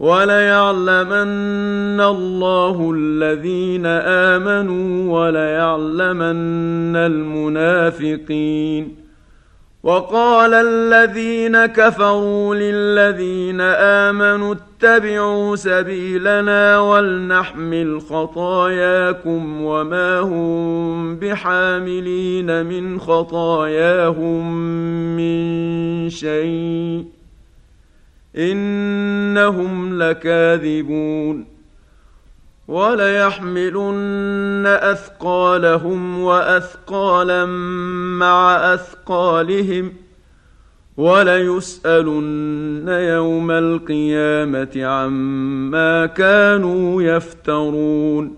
وليعلمن الله الذين آمنوا وليعلمن المنافقين. وقال الذين كفروا للذين آمنوا اتبعوا سبيلنا ولنحمل خطاياكم وما هم بحاملين من خطاياهم من شيء. إنهم لكاذبون وليحملن أثقالهم وأثقالا مع أثقالهم وليسألن يوم القيامة عما كانوا يفترون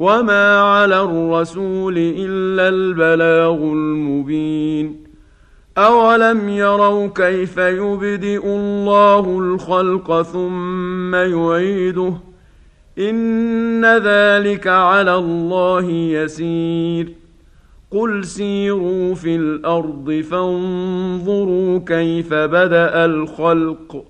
وما على الرسول الا البلاغ المبين اولم يروا كيف يبدئ الله الخلق ثم يعيده ان ذلك على الله يسير قل سيروا في الأرض فانظروا كيف بدا الخلق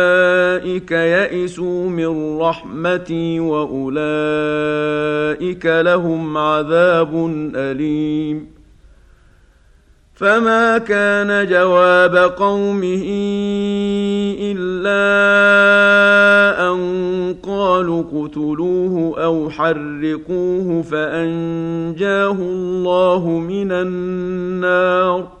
يئسوا من رحمتي واولئك لهم عذاب اليم فما كان جواب قومه الا ان قالوا اقتلوه أو حرقوه فانجاه الله من النار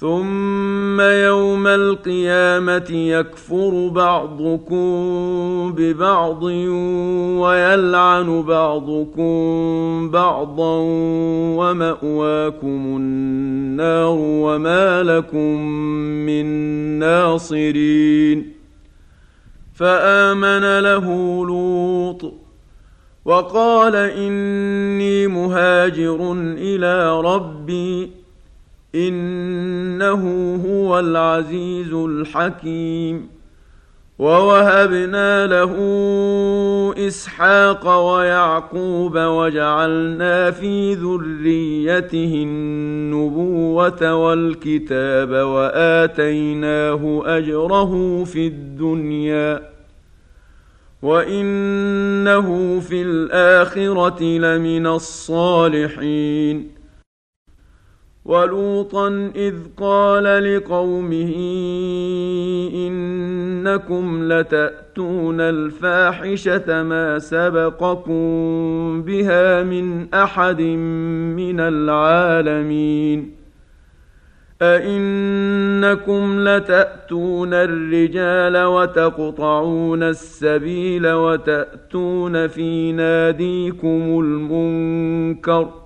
ثم يوم القيامه يكفر بعضكم ببعض ويلعن بعضكم بعضا وماواكم النار وما لكم من ناصرين فامن له لوط وقال اني مهاجر إلى ربي إنه هو العزيز الحكيم. ووهبنا له إسحاق ويعقوب وجعلنا في ذريته النبوة والكتاب وآتيناه أجره في الدنيا. وإنه في الآخرة لمن الصالحين. ولوطا إذ قال لقومه إنكم لتأتون الفاحشة ما سبقكم بها من أحد من العالمين. أئنكم لتأتون الرجال وتقطعون السبيل وتأتون في ناديكم المنكر ۖ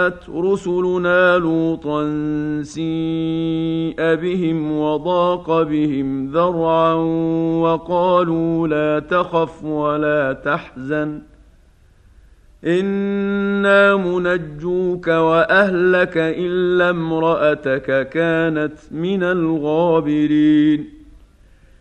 جاءت رسلنا لوطا سيء بهم وضاق بهم ذرعا وقالوا لا تخف ولا تحزن إنا منجوك وأهلك إلا امرأتك كانت من الغابرين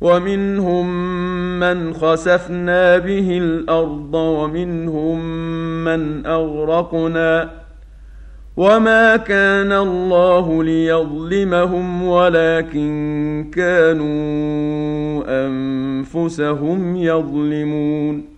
ومنهم من خسفنا به الأرض ومنهم من أغرقنا وما كان الله ليظلمهم ولكن كانوا أنفسهم يظلمون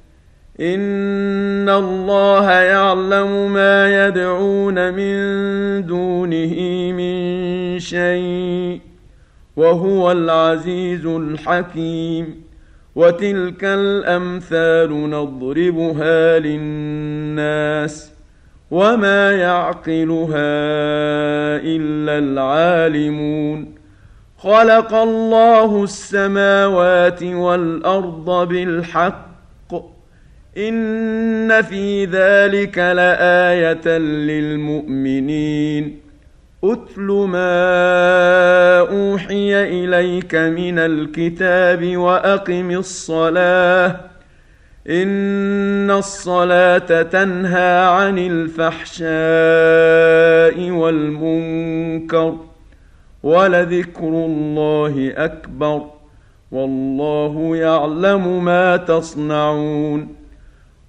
ان الله يعلم ما يدعون من دونه من شيء وهو العزيز الحكيم وتلك الامثال نضربها للناس وما يعقلها الا العالمون خلق الله السماوات والارض بالحق ان في ذلك لايه للمؤمنين اتل ما اوحي اليك من الكتاب واقم الصلاه ان الصلاه تنهى عن الفحشاء والمنكر ولذكر الله اكبر والله يعلم ما تصنعون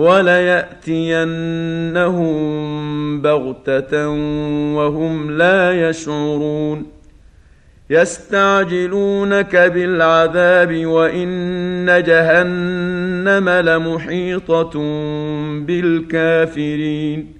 وليأتينهم بغتة وهم لا يشعرون. يستعجلونك بالعذاب وإن جهنم لمحيطة بالكافرين.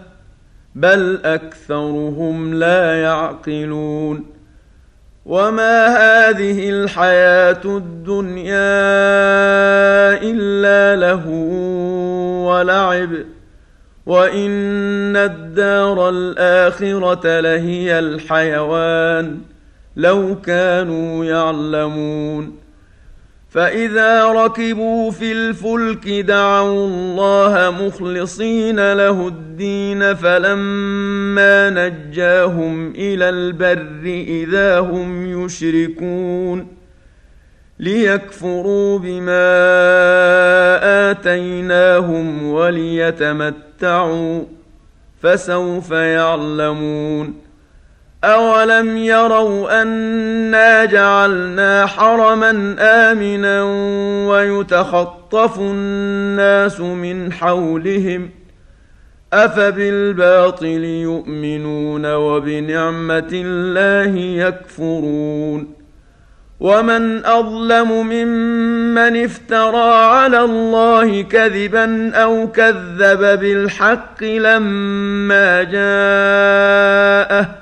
بل أكثرهم لا يعقلون وما هذه الحياة الدنيا إلا له ولعب وإن الدار الآخرة لهي الحيوان لو كانوا يعلمون فاذا ركبوا في الفلك دعوا الله مخلصين له الدين فلما نجاهم إلى البر اذا هم يشركون ليكفروا بما اتيناهم وليتمتعوا فسوف يعلمون أولم يروا أنا جعلنا حرما آمنا ويتخطف الناس من حولهم أفبالباطل يؤمنون وبنعمة الله يكفرون ومن أظلم ممن افترى على الله كذبا أو كذب بالحق لما جاءه